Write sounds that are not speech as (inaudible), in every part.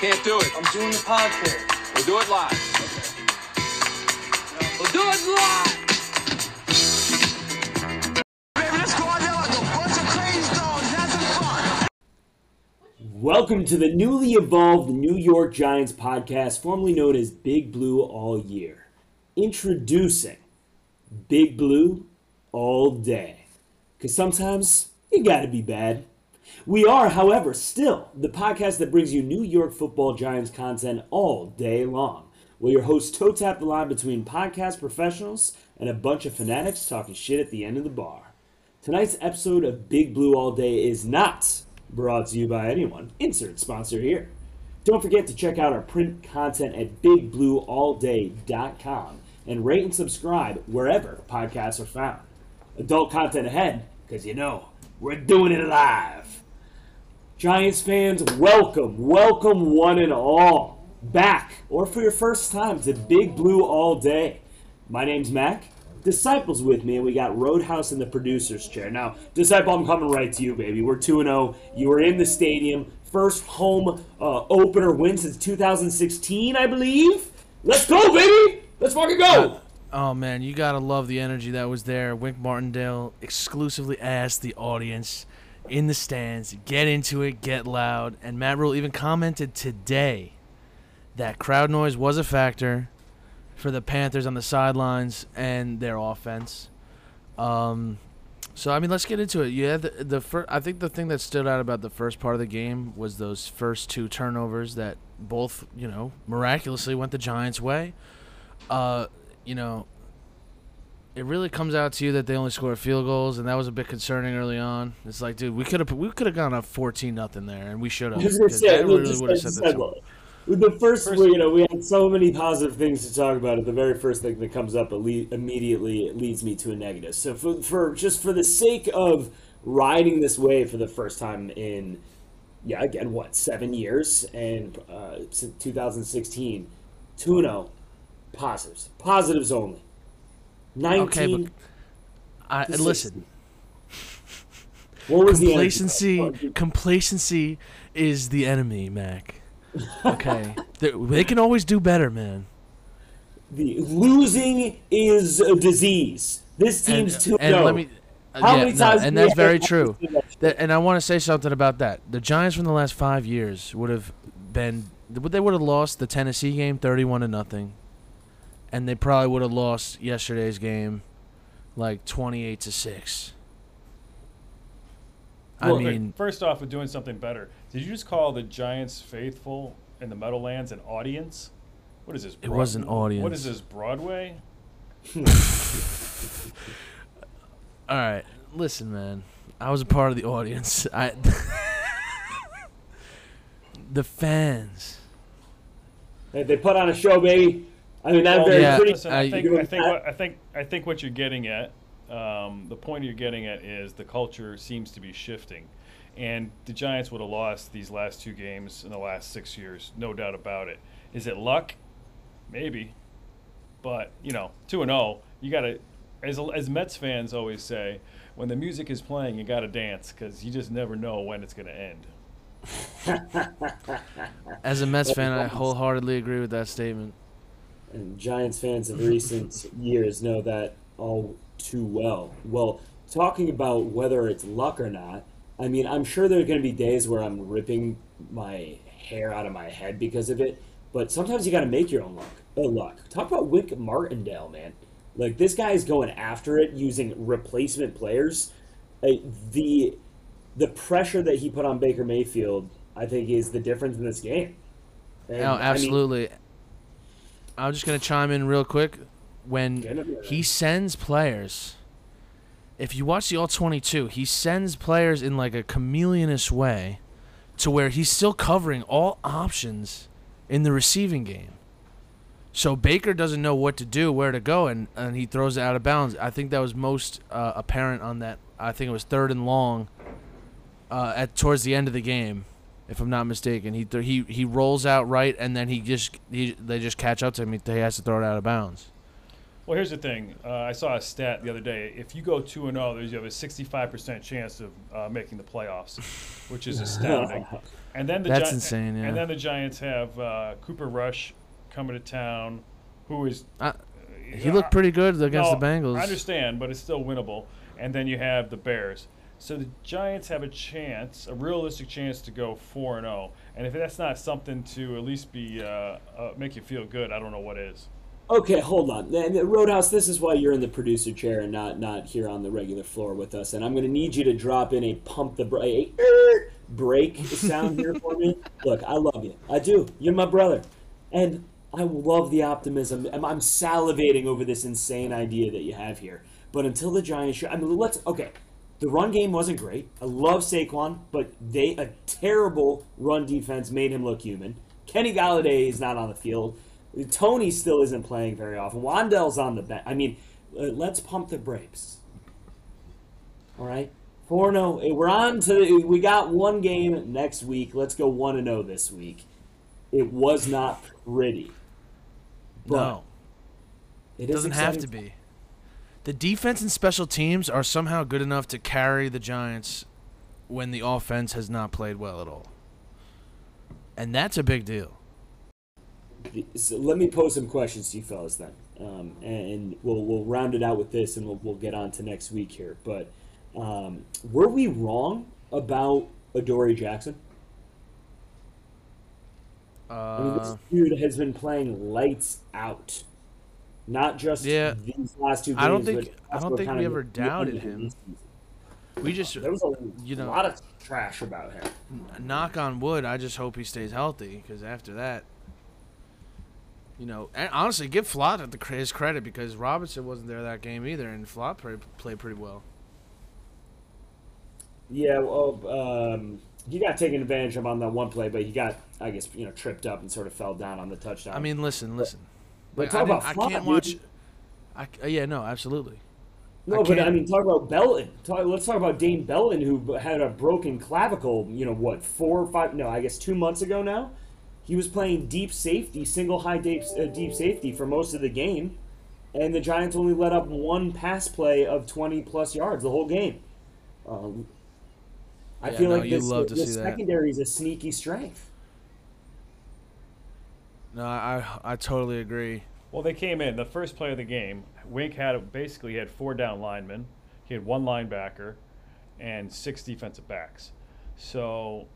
Can't do it. I'm doing the podcast. We'll do it live. We'll do it live. Baby, let's go out there like a bunch of crazy dogs having fun. Welcome to the newly evolved New York Giants podcast, formerly known as Big Blue All Year. Introducing Big Blue All Day. Because sometimes you gotta be bad. We are, however, still the podcast that brings you New York football Giants content all day long. Where your hosts toe tap the line between podcast professionals and a bunch of fanatics talking shit at the end of the bar. Tonight's episode of Big Blue All Day is not brought to you by anyone. Insert sponsor here. Don't forget to check out our print content at bigblueallday.com and rate and subscribe wherever podcasts are found. Adult content ahead, because you know, we're doing it live. Giants fans, welcome, welcome one and all back, or for your first time to Big Blue All Day. My name's Mac. Disciples with me, and we got Roadhouse in the producer's chair. Now, Disciple, I'm coming right to you, baby. We're 2 0. You were in the stadium. First home uh, opener win since 2016, I believe. Let's go, baby! Let's fucking go! Oh man, you gotta love the energy that was there. Wink Martindale exclusively asked the audience in the stands, get into it, get loud, and Matt Rhule even commented today that crowd noise was a factor for the Panthers on the sidelines and their offense. Um, so I mean, let's get into it. Yeah, the the fir- I think the thing that stood out about the first part of the game was those first two turnovers that both, you know, miraculously went the Giants' way. Uh, you know, it really comes out to you that they only scored field goals, and that was a bit concerning early on. It's like, dude, we could have we could have gone up fourteen nothing there, and we should have. I was gonna say, That look, really would have like set the Disciple, tone. With the first, you know, we had so many positive things to talk about. The very first thing that comes up ele- immediately leads me to a negative. So, for, for just for the sake of riding this wave for the first time in, yeah, again, what seven years and uh, since 2016, 2 0, positives, positives only. 19. Okay, but I, listen. (laughs) What was the energy? Complacency, complacency is the enemy, Mac. Okay, (laughs) they, can always do better, man. The losing is a disease. This And, team's too and low. let me. uh, How yeah, many no, times and that's very true. say that shit? That, and I want to say something about that. The Giants from the last five years would have been. They would have lost the Tennessee game thirty-one to nothing, and they probably would have lost yesterday's game, like twenty-eight to six. I Well, okay, mean, first off, with doing something better, did you just call the Giants faithful in the Meadowlands an audience? What is this? It was an audience. is this Broadway? (laughs) all right. Listen, man. I was a part of the audience. (laughs) I. (laughs) the fans. They, they put on a show, baby. I mean, that's very yeah, pretty. Listen, I- I think, I think, what, I think, I think what you're getting at, um, the point you're getting at is the culture seems to be shifting, and the Giants would have lost these last two games in the last six years, no doubt about it. Is it luck? Maybe, but you know, two and zero, you got to, as as Mets fans always say, when the music is playing, you got to dance because you just never know when it's going to end. As a Mets fan, I wholeheartedly agree with that statement. And Giants fans of recent years know that all too well. Well, talking about whether it's luck or not, I mean, I'm sure there are going to be days where I'm ripping my hair out of my head because of it, but sometimes you got to make your own luck. Uh, luck. Talk about Wink Martindale, man. Like this guy is going after it using replacement players. The the pressure that he put on Baker Mayfield, I think, is the difference in this game. And, No, I mean, absolutely. I'm just gonna chime in real quick. When Get him there. he sends players, if you watch the All 22, he sends players in like a chameleonish way, to where he's still covering all options in the receiving game. So Baker doesn't know what to do, where to go, and, and he throws it out of bounds. I think that was most uh, apparent on that. I think it was third and long, uh, at towards the end of the game, if I'm not mistaken. He th- he he rolls out right, and then he just he they just catch up to him. He, he has to throw it out of bounds. Well, here's the thing. Uh, I saw a stat the other day. If you go two and zero, you have a 65% chance of uh, making the playoffs, which is astounding. (laughs) And then the That's Gi- insane, yeah. And then the Giants have uh, Cooper Rush coming to town, who is Uh, he looked pretty good against no, the Bengals. I understand, but it's still winnable. And then you have the Bears. So the Giants have a chance, a realistic chance to go four and zero. And if that's not something to at least be uh, uh, make you feel good, I don't know what is. Okay, hold on. Roadhouse, this is why you're in the producer chair and not not here on the regular floor with us. And I'm going to need you to drop in a pump the bra- a break sound here for me. (laughs) Look, I love you. I do. You're my brother, and I love the optimism. I'm, I'm salivating over this insane idea that you have here. But until the Giants, show, I mean, let's okay. The run game wasn't great. I love Saquon, but they a terrible run defense made him look human. Kenny Golladay is not on the field. Toney still isn't playing very often. Wan'Dale's on the bench. I mean, uh, let's pump the brakes. All right, four zero. We're on to. We got one game next week. Let's go one and zero this week. It was not pretty. But no, it doesn't have to be. The defense and special teams are somehow good enough to carry the Giants when the offense has not played well at all. And that's a big deal. So let me pose some questions to you fellas then, um, and we'll we'll round it out with this, and we'll we'll get on to next week here. But um, were we wrong about Adoree Jackson? I mean, this Uh, dude has been playing lights out. Not just Yeah. these last two games. I don't think- I don't think we ever doubted him. we just There was a You know- lot of trash about him. knock on wood. I just hope he stays healthy because after that, you know, and honestly, give Flott at the his credit because Robinson wasn't there that game either, and Flott played, played pretty well. Yeah, well, um, he got taken advantage of on that one play, but he got, I guess, you know, tripped up and sort of fell down on the touchdown. I mean, listen, listen. But Like, talk I, about I can't dude. watch. I, yeah, no, absolutely. No, I but I mean, talk about Belton. Talk, let's talk about Dane Belton, who had a broken clavicle. You know what? Four or five? No, I guess two months ago now. He was playing deep safety, single high deep, uh, deep safety for most of the game, and the Giants only let up one pass play of twenty plus yards the whole game. Um, I Yeah, feel no, like this, this secondary is a sneaky strength. No, I I totally agree. Well, they came in the first play of the game. Wink had basically had four down linemen. He had one linebacker and six defensive backs. So,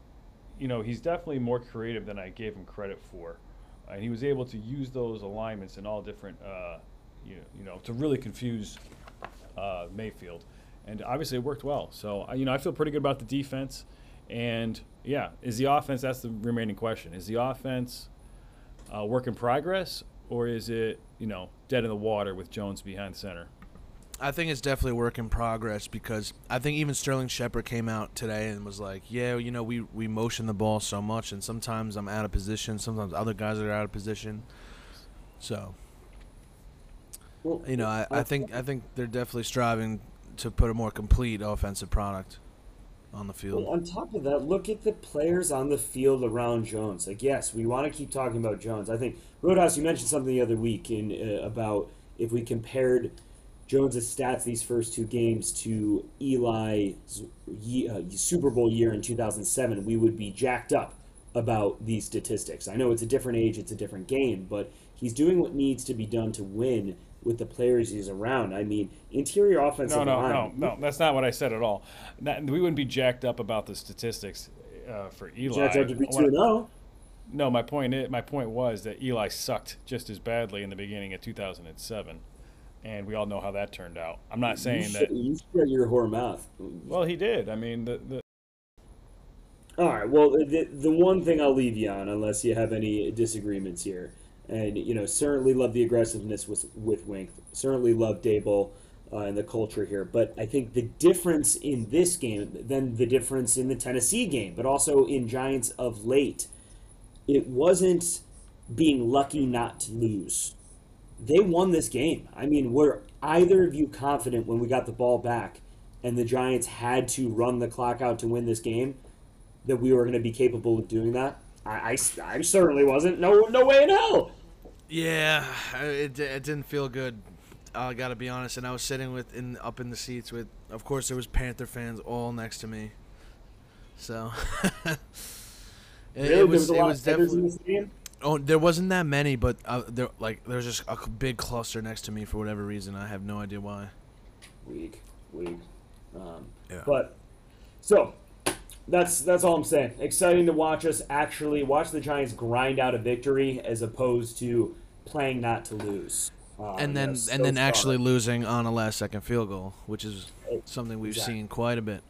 you know, he's definitely more creative than I gave him credit for, and he was able to use those alignments in all different, uh, you, you know, to really confuse uh, Mayfield, and obviously it worked well. So, you know, I feel pretty good about the defense, and yeah, is the offense? That's the remaining question. Is the offense? Uh, work in progress, or is it you know dead in the water with Jones behind center? I think it's definitely a work in progress because I think even Sterling Shepard came out today and was like, "Yeah, you know, we we motion the ball so much, and sometimes I'm out of position. Sometimes other guys are out of position. So, Well, you know, I, I think I think they're definitely striving to put a more complete offensive product on the Well, field. on top of that, look at the players on the field around Jones. Like, yes, we want to keep talking about Jones. I think Roadhouse, you mentioned something the other week in uh, about if we compared Jones's stats these first two games to Eli's uh, Super Bowl year in 2007, we would be jacked up about these statistics. I know it's a different age, it's a different game, but he's doing what needs to be done to win with the players he's around. I mean, interior offensive No, no, no, line. no. That's not what I said at all. That, we wouldn't be jacked up about the statistics uh, for Eli. Jets have to be 2 0. No, my point. i my point was that Eli sucked just as badly in the beginning of 2007, and we all know how that turned out. I'm not saying you that. You shut your whore mouth. Well, he did. I mean, the, the All right. Well, the, the one thing I'll leave you on, unless you have any disagreements here, and you know, certainly love the aggressiveness with with Wink. Certainly love Daboll uh, and the culture here. But I think the difference in this game, than the difference in the Tennessee game, but also in Giants of late, it wasn't being lucky not to lose. They won this game. I mean, were either of you confident when we got the ball back and the Giants had to run the clock out to win this game that we were going to be capable of doing that? I, I, I certainly wasn't. No, no way in hell. Yeah, it, it didn't feel good. I gotta be honest. And I was sitting with in up in the seats with, of course, there was Panther fans all next to me. So, (laughs) It, Really? it There was, was it was of hitters in definitely. Oh, there wasn't that many, but uh, there like there was just a big cluster next to me for whatever reason. I have no idea why. Weak, weak. Um, Yeah. But so that's that's all I'm saying. Exciting to watch us actually watch the Giants grind out a victory as opposed to playing not to lose. Uh, and then so and then far. actually losing on a last second field goal, which is something we've Exactly. seen quite a bit.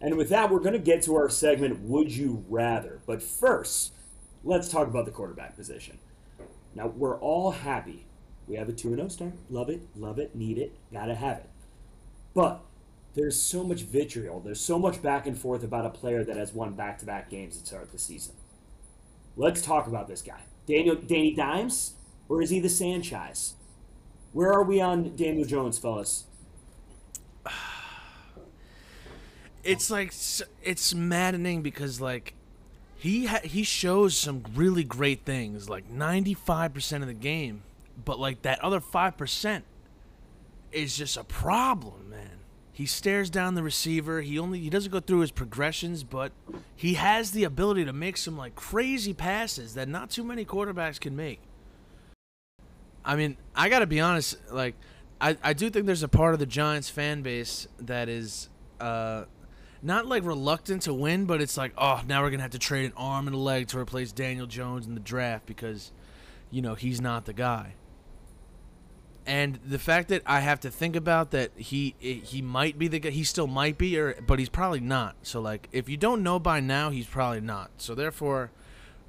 And with that, we're going to get to our segment, Would You Rather? But first, let's talk about the quarterback position. Now, we're all happy. We have a 2 0 start. Love it, love it, need it, gotta have it. But there's so much vitriol, there's so much back and forth about a player that has won back to back games to start the season. Let's talk about this guy. Daniel Danny Dimes, or is he the Sanchez? Where are we on Daniel Jones, fellas? (sighs) It's like it's maddening because like he ha- he shows some really great things, like ninety five percent of the game, but like that other five percent is just a problem, man. He stares down the receiver. He only he doesn't go through his progressions, but he has the ability to make some like crazy passes that not too many quarterbacks can make. I mean, I got to be honest, like I I do think there's a part of the Giants fan base that is uh not like reluctant to win, but it's like, oh, now we're gonna have to trade an arm and a leg to replace Daniel Jones in the draft because, you know, he's not the guy. And the fact that I have to think about that he he might be the guy, he still might be, or but he's probably not. So like, if you don't know by now, he's probably not. So therefore,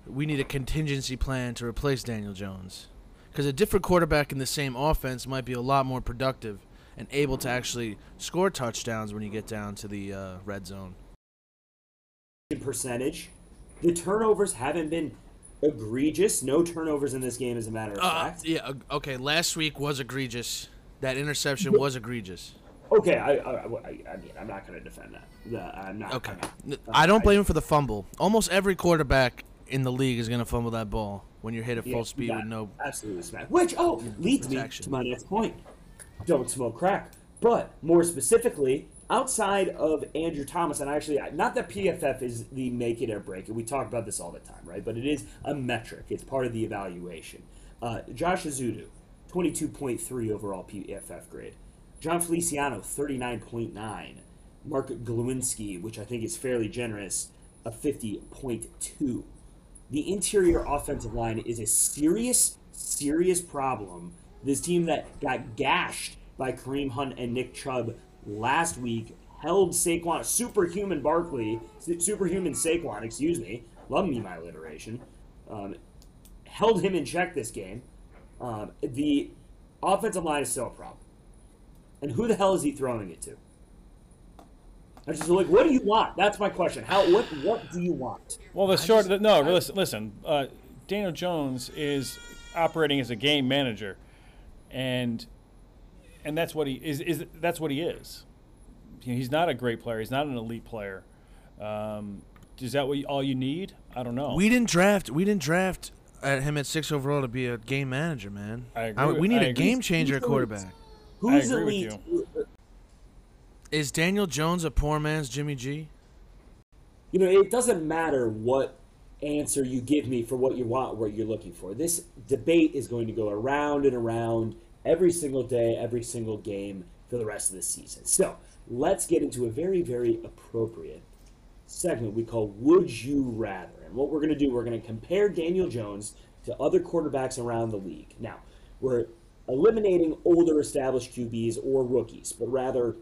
we need a contingency plan to replace Daniel Jones, because a different quarterback in the same offense might be a lot more productive and able to actually score touchdowns when you get down to the uh, red zone. percentage. The turnovers haven't been egregious. No turnovers in this game, as a matter of Uh, fact. yeah, okay. Last week was egregious. That interception was egregious. Okay, I, I, I, I mean, I'm not going to defend that. The- I'm not. Okay. I'm not. I don't blame him for the fumble. Almost every quarterback in the league is going to fumble that ball when you're hit at Yeah, full speed with no. absolutely smack. Which oh leads me to my next point. Don't smoke crack. But more specifically, outside of Andrew Thomas, and actually, not that PFF is the make it or break it. We talk about this all the time, right? But it is a metric. It's part of the evaluation. Uh, Josh Ezeudu, 22.3 overall PFF grade. Jon Feliciano, 39.9. Mark Glowinski, which I think is fairly generous, a 50.2 the interior offensive line is a serious, serious problem. This team that got gashed by Kareem Hunt and Nick Chubb last week held Saquon, superhuman Barkley, superhuman Saquon, excuse me, love me my alliteration, um, held him in check this game. Um, the offensive line is still a problem. And who the hell is he throwing it to? I just like, what do you want? That's my question. How? What? What do you want? Well, the short no, listen, listen. Uh, Daniel Jones is operating as a game manager, and and that's what he is. Is that's what he is. You know, he's not a great player. He's not an elite player. Um, is that what you, all you need? I don't know. We didn't draft. We didn't draft at him at six overall to be a game manager, man. I agree with- we need I a agree. game changer Who's- quarterback. Who's agree with elite? Is Daniel Jones a poor man's Jimmy G? You know, it doesn't matter what answer you give me for what you want, what you're looking for. This debate is going to go around and around every single day, every single game for the rest of the season. So let's get into a very, very appropriate segment we call Would You Rather. And what we're going to do, we're going to compare Daniel Jones to other quarterbacks around the league. Now, we're eliminating older established QBs or rookies, but rather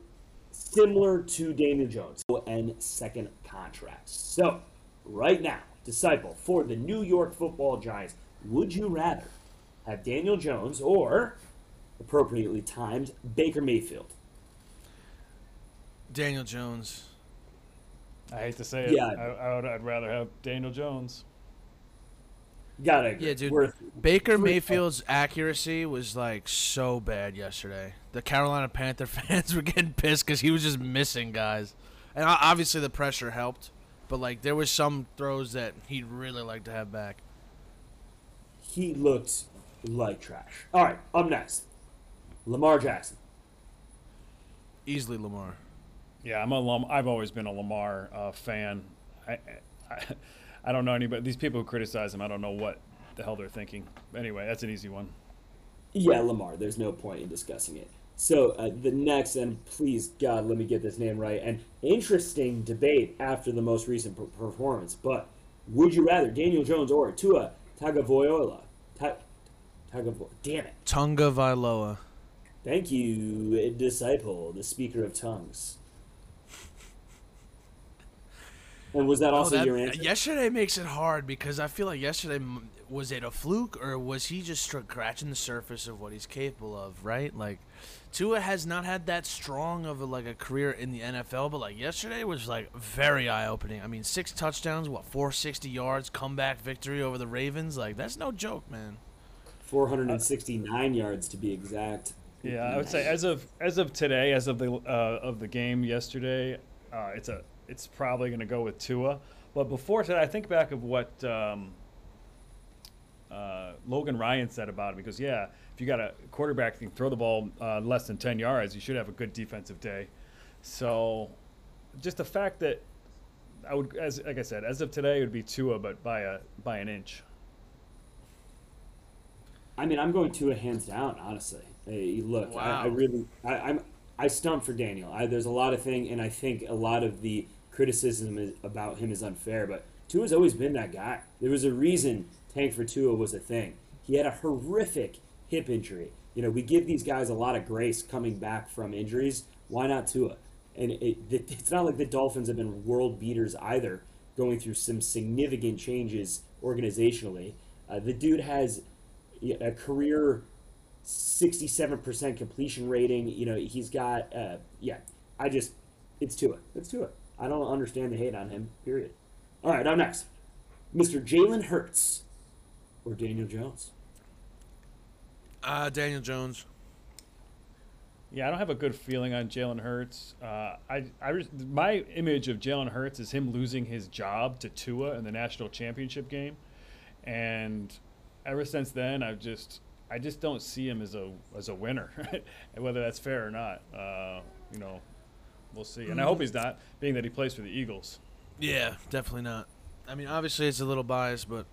similar to Daniel Jones and second contracts. So, right now, disciple for the New York Football Giants, would you rather have Daniel Jones or appropriately timed Baker Mayfield? Daniel Jones. I hate to say it. Yeah. I, I would, I'd rather have Daniel Jones. Gotta agree. Yeah, dude. Worth- Baker Mayfield's accuracy was like so bad yesterday. The Carolina Panther (laughs) fans were getting pissed because he was just missing guys, and obviously the pressure helped. But like there was some throws that he'd really like to have back. he looked like trash. All right, up next, Lamar Jackson. Easily Lamar. Yeah, I'm a Lam- I've always been a Lamar uh, fan. I, I, I don't know anybody. These people who criticize him, I don't know what the hell they're thinking. Anyway, that's an easy one. Yeah, Lamar. There's no point in discussing it. So uh, the next, and please God, let me get this name right. An interesting debate after the most recent per- performance. But would you rather Daniel Jones or Tua Tagovailoa? Ta- Tagovailoa. Damn it. Tonga Vailoa. Thank you, disciple, the speaker of tongues. And was that Oh, also that- your answer? yesterday makes it hard because I feel like yesterday was it a fluke or was he just scratching the surface of what he's capable of, right? Like Tua has not had that strong of a, like a career in the NFL, but like yesterday was like very eye opening. I mean, six touchdowns, what 460 yards, comeback victory over the Ravens, like that's no joke, man. 469 yards to be exact. Yeah, I would say as of as of today, as of the uh, of the game yesterday, uh, it's a it's probably going to go with Tua. But before today, I think back of what um, uh, Logan Ryan said about it because yeah, if you got a quarterback that can throw the ball uh, less than ten yards, you should have a good defensive day. So, just the fact that I would, as like I said, as of today, it would be Tua, but by a by an inch. I mean, I'm going to a hands down, honestly. Hey, look, I, I really, I, I'm, I stump for Daniel. I, there's a lot of thing, and I think a lot of the criticism is, about him is unfair. But Tua's always been that guy. There was a reason tank for Tua was a thing. He had a horrific hip injury. You know, we give these guys a lot of grace coming back from injuries. Why not Tua? And it, it, it's not like the Dolphins have been world beaters either, going through some significant changes organizationally. Uh, the dude has a career 67% completion rating. You know, he's got, uh, yeah, I just, it's Tua. It's Tua. I don't understand the hate on him, period. All right, up next, Mr. Jalen Hurts or Daniel Jones. Uh, Daniel Jones. Yeah, I don't have a good feeling on Jalen Hurts. Uh, I, I, my image of Jalen Hurts is him losing his job to Tua in the national championship game, and ever since then, I've just, I just don't see him as a as a winner, and (laughs) whether that's fair or not, uh, you know, we'll see. And I hope he's not, being that he plays for the Eagles. Yeah, definitely not. I mean, obviously it's a little biased, but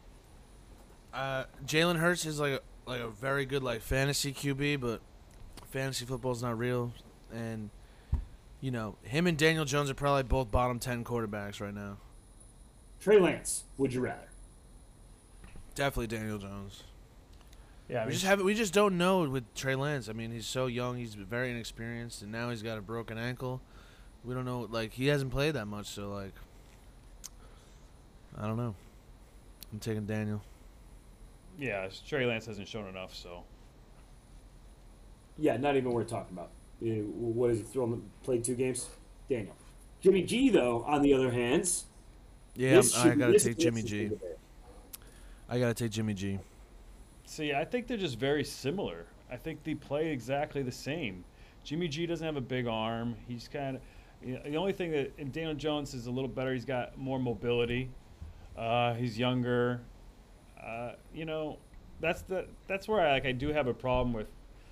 uh, Jalen Hurts is like a, like a very good like fantasy QB, but fantasy football is not real, and you know him and Daniel Jones are probably both bottom ten quarterbacks right now. Trey Lance, would you rather? Definitely Daniel Jones. Yeah, I We just have we just don't know with Trey Lance. I mean, he's so young, he's very inexperienced, and now he's got a broken ankle. We don't know, like he hasn't played that much, so like, I don't know. I'm taking Daniel. yeah, Trey Lance hasn't shown enough, so Yeah, not even worth talking about. Uh, What is he throwing? Played two games? Daniel. Jimmy G, though, on the other hand. Yeah, I'm- I should- gotta take Jimmy the G. debate. I gotta take Jimmy G. See, I think they're just very similar. I think they play exactly the same. Jimmy G doesn't have a big arm. He's kind of you know, the only thing that Daniel Jones is a little better. He's got more mobility. Uh, he's younger. Uh, you know, that's the that's where I like I do have a problem with.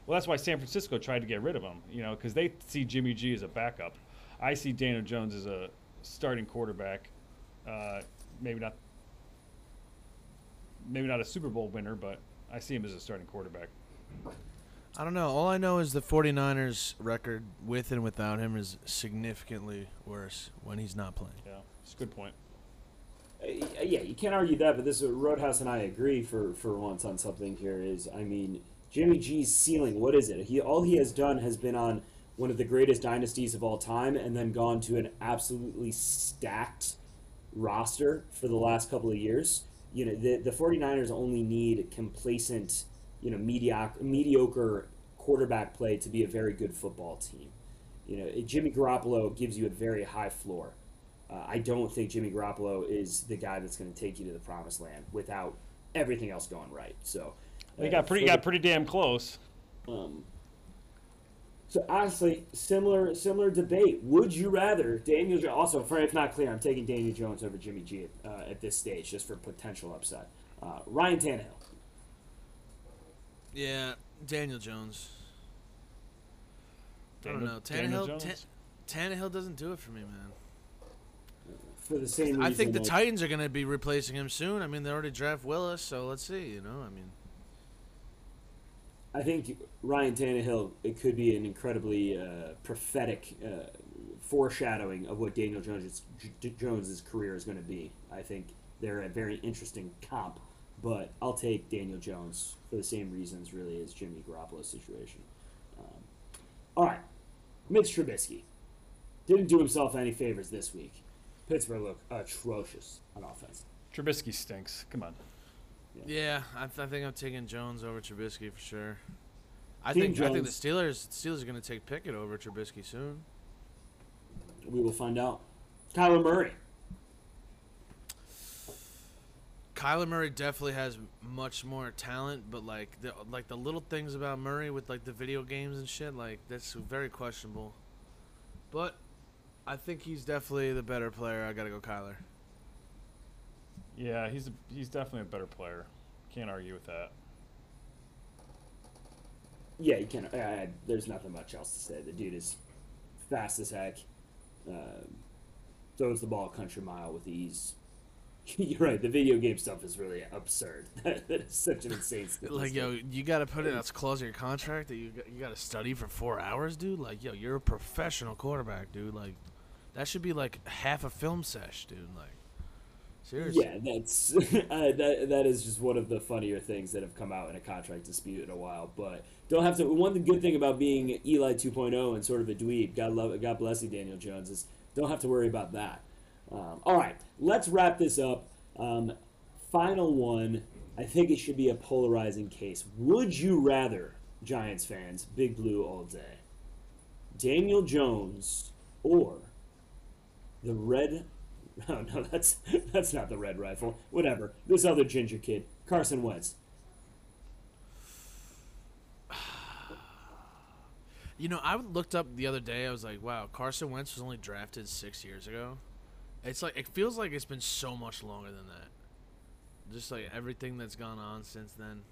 Well, that's why San Francisco tried to get rid of him. You know, because they see Jimmy G as a backup. I see Daniel Jones as a starting quarterback. Uh, maybe not. Maybe not a Super Bowl winner, but I see him as a starting quarterback. I don't know. All I know is the 49ers record with and without him is significantly worse when he's not playing. Yeah, it's a good point. Uh, yeah, you can't argue that, but this is Roadhouse and I agree for for once on something here. Is I mean, Jimmy G's ceiling. What is it? He all he has done has been on one of the greatest dynasties of all time, and then gone to an absolutely stacked roster for the last couple of years. You know, the the 49ers only need complacent, you know, mediocre mediocre quarterback play to be a very good football team. You know, Jimmy Garoppolo gives you a very high floor. Uh, I don't think Jimmy Garoppolo is the guy that's going to take you to the promised land without everything else going right. So They uh, got pretty got the- pretty damn close. um, so honestly, similar similar debate. Would you rather Daniel? Jo- Also, for if not clear, I'm taking Daniel Jones over Jimmy G uh, at this stage, just for potential upset. Uh, Ryan Tannehill. Yeah, Daniel Jones. I don't know. Daniel Tannehill, Jones? Ta- Tannehill doesn't do it for me, man. for the same reason. I think the that- Titans are going to be replacing him soon. I mean, they already draft Willis, so let's see. You know, I mean, I think Ryan Tannehill it could be an incredibly uh, prophetic uh, foreshadowing of what Daniel Jones' Jones's career is going to be. I think they're a very interesting comp, but I'll take Daniel Jones for the same reasons, really, as Jimmy Garoppolo's situation. Um, all right, Mitch Trubisky didn't do himself any favors this week. Pittsburgh looked atrocious on offense. Trubisky stinks. Come on. Yeah, I, th- I think I'm taking Jones over Trubisky for sure. I Team think I think the Jones. Steelers Steelers are going to take Pickett over Trubisky soon. We will find out. Kyler Murray. Kyler Murray definitely has much more talent, but like the like the little things about Murray with like the video games and shit, like that's very questionable. But I think he's definitely the better player. I gotta go Kyler. Yeah, he's a, he's definitely a better player. Can't argue with that. Yeah, you can't. Uh, there's nothing much else to say. The dude is fast as heck. Um, throws the ball a country mile with ease. (laughs) You're right. The video game stuff is really absurd. (laughs) that is such an insane. Stuff. (laughs) Like yo, you gotta put it as a clause in your contract that you got- you gotta study for four hours, dude. Like yo, you're a professional quarterback, dude. Like that should be like half a film sesh, dude. Like seriously. Yeah, that's (laughs) uh, that. That is just one of the funnier things that have come out in a contract dispute in a while. But don't have to. One good thing about being Eli 2.0 and sort of a dweeb, God love, God bless you, Daniel Jones, is don't have to worry about that. Um, all right, let's wrap this up. Um, final one. I think it should be a polarizing case. Would you rather, Giants fans, Big Blue all day, Daniel Jones or the red (laughs) Oh no, that's that's not the red rifle. Whatever. This other ginger kid, Carson Wentz. (sighs) You know, I looked up the other day. I was like, wow, Carson Wentz was only drafted six years ago. It's like it feels like it's been so much longer than that. Just like everything that's gone on since then.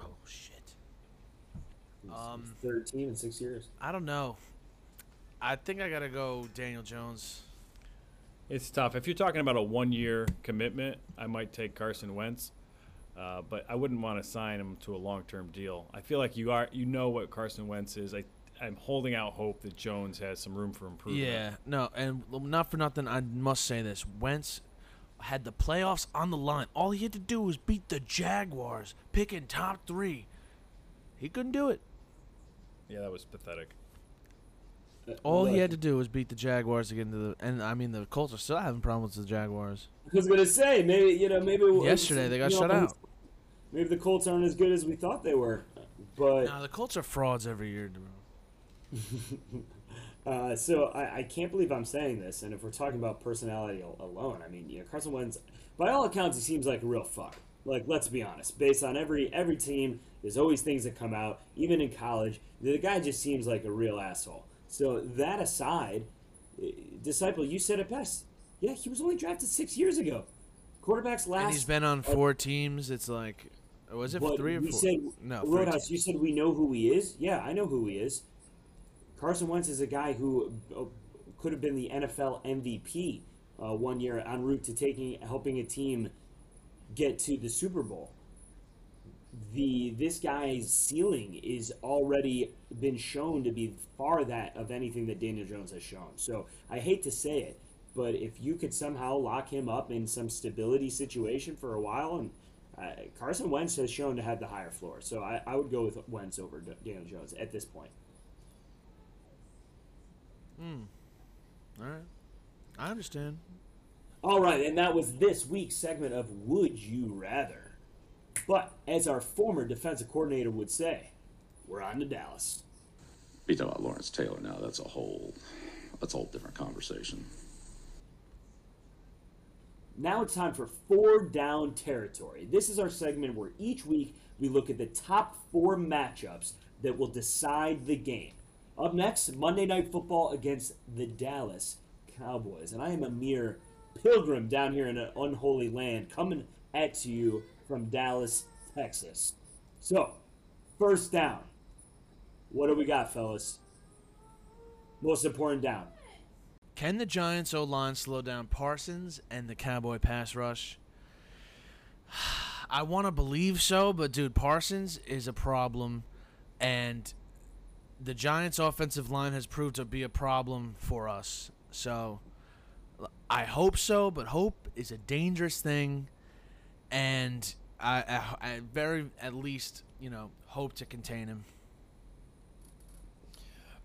Oh shit. Um, Thirteen in six years. I don't know. I think I gotta go Daniel Jones. It's tough. If you're talking about a one-year commitment, I might take Carson Wentz, uh, but I wouldn't want to sign him to a long-term deal. I feel like you are, you know what Carson Wentz is. I, I'm holding out hope that Jones has some room for improvement. Yeah, no, and not for nothing, I must say this: Wentz had the playoffs on the line. All he had to do was beat the Jaguars, picking top three. He couldn't do it. yeah, that was pathetic. All he had to do was beat the Jaguars to get into the. And I mean, the Colts are still having problems with the Jaguars. I was gonna say maybe you know maybe Yesterday, they got know, shut out. Maybe the Colts aren't as good as we thought they were, but Now the Colts are frauds every year. (laughs) Uh, so I, I can't believe I'm saying this, and if we're talking about personality al- alone, I mean, you know, Carson Wentz, by all accounts, he seems like a real fuck. Like, let's be honest. Based on every every team, there's always things that come out. Even in college, the guy just seems like a real asshole. So that aside, eh, disciple, you said it best. Yeah, he was only drafted six years ago. Quarterbacks last. And he's been on four teams. It's like, was it three or four? said no, Roadhouse. You said we know who he is. Yeah, I know who he is. Carson Wentz is a guy who uh, could have been the NFL MVP uh, one year en route to taking helping a team get to the Super Bowl. The this guy's ceiling is already been shown to be far that of anything that Daniel Jones has shown. So I hate to say it, but if you could somehow lock him up in some stability situation for a while, and uh, Carson Wentz has shown to have the higher floor, so I, I would go with Wentz over Daniel Jones at this point. Hmm. All right, I understand. All right, and that was this week's segment of Would You Rather. But as our former defensive coordinator would say, we're on to Dallas. You talk about Lawrence Taylor now. That's a whole that's a whole different conversation. Now it's time for four down territory. This is our segment where each week we look at the top four matchups that will decide the game. Up next, Monday Night Football against the Dallas Cowboys. And I am a mere pilgrim down here in an unholy land coming at you from Dallas, Texas. So, first down. What do we got, fellas? Most important down. Can the Giants O line slow down Parsons and the Cowboy pass rush? (sighs) I want to believe so, but dude, Parsons is a problem, and the Giants' offensive line has proved to be a problem for us. So I hope so, but hope is a dangerous thing, and I, I, I very at least you know hope to contain him.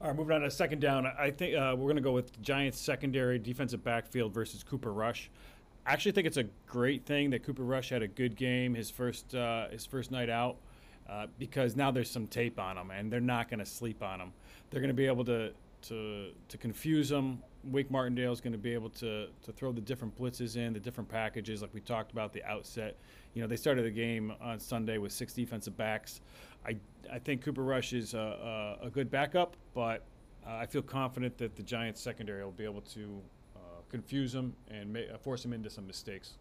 All right, moving on to second down. I think uh, we're going to go with Giants secondary defensive backfield versus Cooper Rush. I actually think it's a great thing that Cooper Rush had a good game his first uh, his first night out uh, because now there's some tape on him and they're not going to sleep on him. They're going to be able to to to confuse him. Wink Martindale is going to be able to to throw the different blitzes in, the different packages, like we talked about the outset. You know, they started the game on Sunday with six defensive backs. I I think Cooper Rush is a, a, a good backup, but uh, I feel confident that the Giants secondary will be able to uh, confuse him and uh, force him into some mistakes.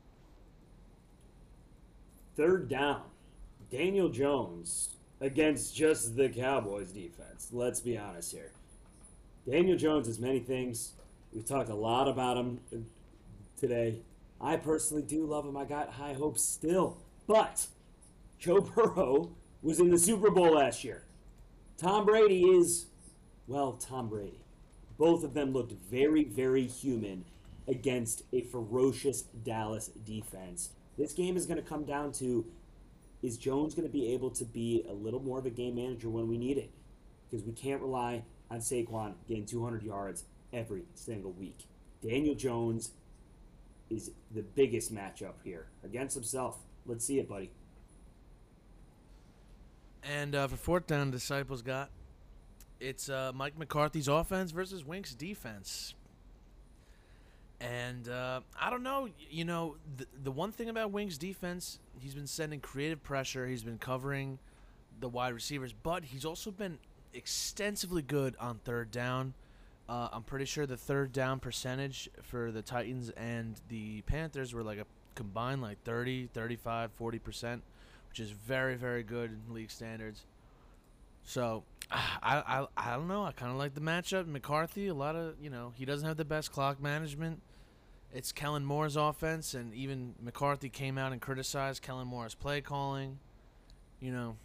Third down, Daniel Jones against just the Cowboys defense. Let's be honest here. Daniel Jones is many things. We've talked a lot about him today. I personally do love him. I got high hopes still. But Joe (laughs) Burrow was in the Super Bowl last year. Tom Brady is, well, Tom Brady. Both of them looked very, very human against a ferocious Dallas defense. This game is going to come down to is Jones going to be able to be a little more of a game manager when we need it? Because we can't rely on Saquon getting 200 yards every single week. Daniel Jones is the biggest matchup here against himself. Let's see it, buddy. And uh, for fourth down, disciples got it's uh, Mike McCarthy's offense versus Wink's defense. And uh, I don't know, you know, the, the one thing about Wink's defense, he's been sending creative pressure. He's been covering the wide receivers, but he's also been extensively good on third down. Uh, I'm pretty sure the third down percentage for the Titans and the Panthers were like a combined like 30, 35, 40%, which is very, very good in league standards. So (sighs) I, I, I don't know. I kind of like the matchup. McCarthy, a lot of, you know, he doesn't have the best clock management. It's Kellen Moore's offense, and even McCarthy came out and criticized Kellen Moore's play calling. You know,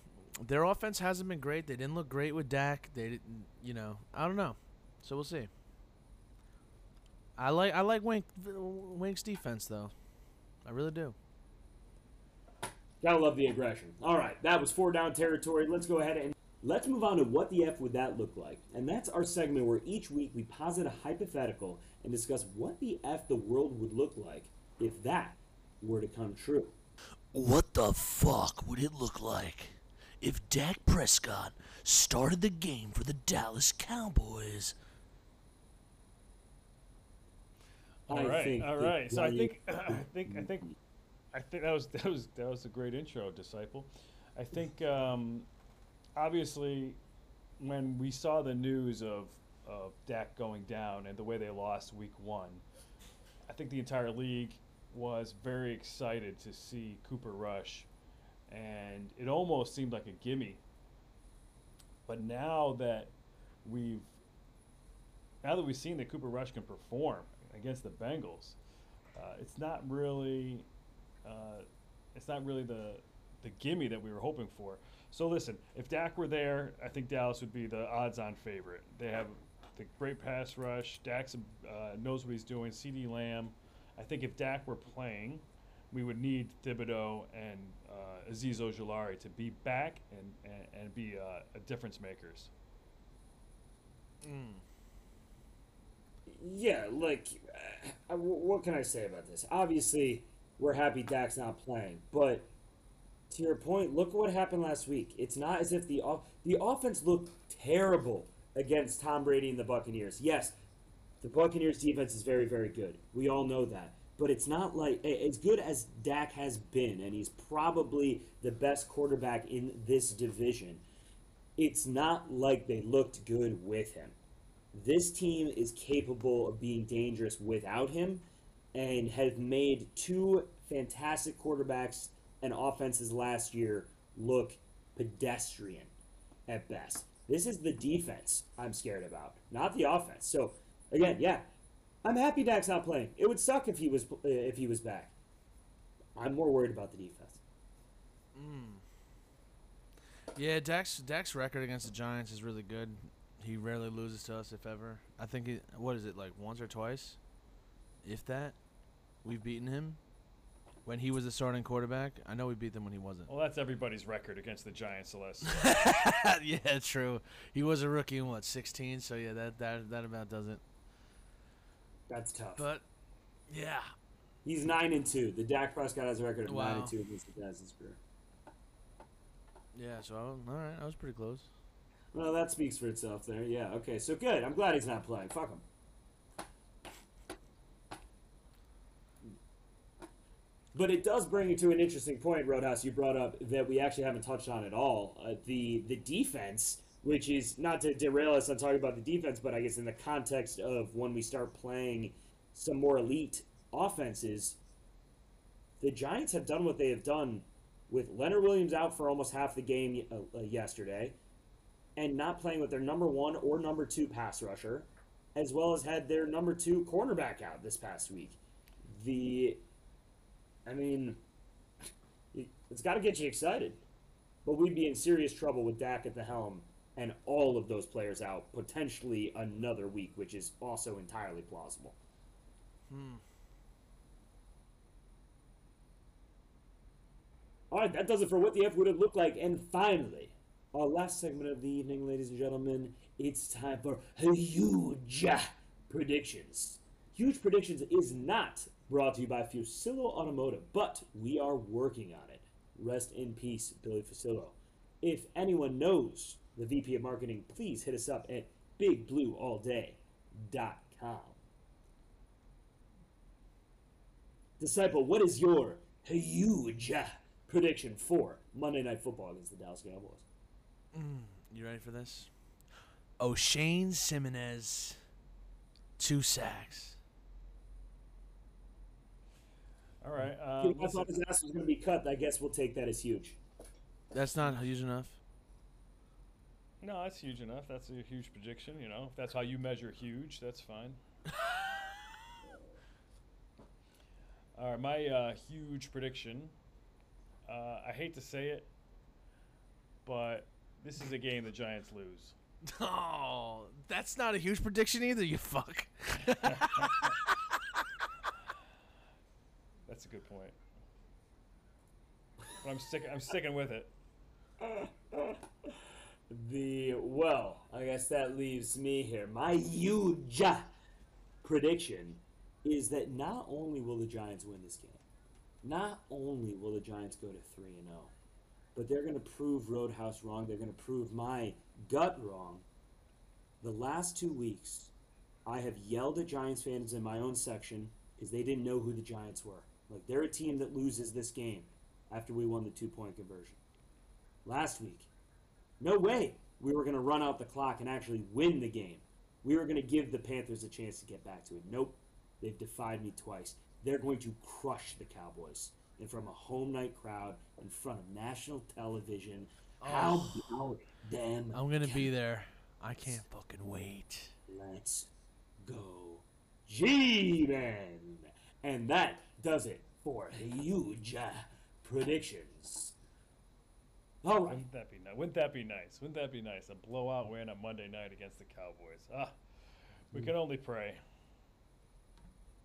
their offense hasn't been great. They didn't look great with Dak. They didn't, you know, I don't know. So we'll see. I like I like Wink Wink's defense though. I really do. Gotta love the aggression. All right, that was four down territory. Let's go ahead and let's move on to what the F would that look like. And that's our segment where each week we posit a hypothetical and discuss what the F the world would look like if that were to come true. What the fuck would it look like if Dak Prescott started the game for the Dallas Cowboys? All I right, all. So I think, (clears throat) I think, I think, I think that was that was that was a great intro, disciple. I think um, obviously when we saw the news of of Dak going down and the way they lost Week One, I think the entire league was very excited to see Cooper Rush, and it almost seemed like a gimme. But now that we've now that we've seen that Cooper Rush can perform against the Bengals, uh, it's not really uh, it's not really the the gimme that we were hoping for. So listen, if Dak were there, I think Dallas would be the odds-on favorite. They have the great pass rush. Dak uh, knows what he's doing. CeeDee Lamb. I think if Dak were playing, we would need Thibodeaux and uh, Azeez Ojulari to be back and and, and be uh, a difference makers. Yeah, like, uh, uh, wh- what can I say about this? Obviously, we're happy Dak's not playing, but to your point, look what happened last week. It's not as if the the offense looked terrible against Tom Brady and the Buccaneers. Yes, the Buccaneers defense is very, very good. We all know that. But it's not like as good as Dak has been, and he's probably the best quarterback in this division. It's not like they looked good with him this team is capable of being dangerous without him and have made two fantastic quarterbacks and offenses last year look pedestrian at best. This is the defense I'm scared about, not the offense. So, again, yeah, I'm happy Dak's not playing. It would suck if he was if he was back. I'm more worried about the defense. Hmm. Yeah, Dak's Dak's record against the Giants is really good. He rarely loses to us, if ever. I think it, what is it like once or twice, if that. We've beaten him when he was the starting quarterback. I know we beat them when he wasn't. Well, that's everybody's record against the Giants, Celeste. (laughs) yeah, true. He was a rookie in what 16, so yeah, that that that about does it. That's tough. But yeah, He's nine and two. The Dak Prescott has a record of nine and two against the Giants in career. yeah. So all right, I was pretty close. Well, that speaks for itself there. Yeah, okay, so good. I'm glad he's not playing. Fuck him. But it does bring you to an interesting point, Roadhouse. You brought up that we actually haven't touched on at all. Uh, the the defense, which is not to derail us on talking about the defense, but I guess in the context of when we start playing some more elite offenses, the Giants have done what they have done with Leonard Williams out for almost half the game uh, uh, yesterday and not playing with their number one or number two pass rusher, as well as had their number two cornerback out this past week. The, I mean, it's got to get you excited. But we'd be in serious trouble with Dak at the helm and all of those players out potentially another week, which is also entirely plausible. Hmm. All right, that does it for what the F would have looked like. And finally, our last segment of the evening, ladies and gentlemen, it's time for huge predictions. Huge predictions is not brought to you by Fuccillo Automotive, but we are working on it. Rest in peace, Billy Fuccillo. If anyone knows the VP of Marketing, please hit us up at bigblueallday.com. Disciple, what is your huge prediction for Monday Night Football against the Dallas Cowboys? You ready for this? Oshane Ximines, two sacks. All right. I Um, thought his ass was going to be cut. I guess we'll take that as huge. That's not huge enough. no, that's huge enough. That's a huge prediction. You know, if that's how you measure huge, that's fine. (laughs) All right, my uh, huge prediction. Uh, I hate to say it, but this is a game the Giants lose. (laughs) Oh, that's not a huge prediction either. You fuck. That's a good point. But I'm sticking. I'm sticking with it. The well, I guess that leaves me here. My huge prediction is that not only will the Giants win this game, not only will the Giants go to three and zero, but they're going to prove Roadhouse wrong. They're going to prove my gut wrong. The last two weeks, I have yelled at Giants fans in my own section because they didn't know who the Giants were. Like they're a team that loses this game after we won the two point conversion. Last week, no way we were going to run out the clock and actually win the game. We were going to give the Panthers a chance to get back to it. Nope. They've defied me twice. They're going to crush the Cowboys in front of a home night crowd in front of national television. How about them? I'm gonna be there. I can't fucking wait. Let's go, G-Men! And that does it for huge uh, predictions. All right. Wouldn't that be nice? Wouldn't that be nice? Wouldn't that be nice? A blowout win on Monday night against the Cowboys. Ah, we can only pray.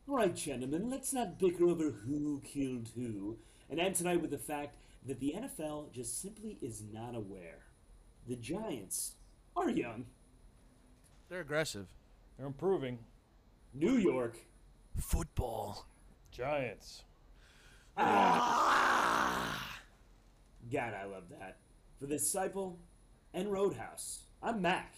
All right, gentlemen, let's not bicker over who killed who, and end tonight with the fact that the NFL just simply is not aware. The Giants are young. They're aggressive. They're improving. New York, Football. Giants. Ah! God, I love that. For the Disciple and Roadhouse, I'm Mac.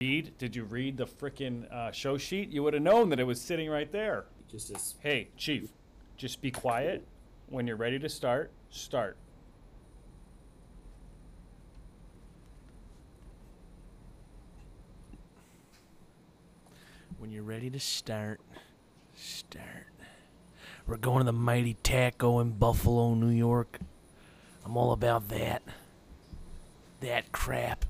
Read? Did you read the frickin' uh, show sheet? You would have known that it was sitting right there. Just as Hey, Chief, just be quiet. When you're ready to start, start. When you're ready to start, Start. We're going to the Mighty Taco in Buffalo, New York. I'm all about that. That crap.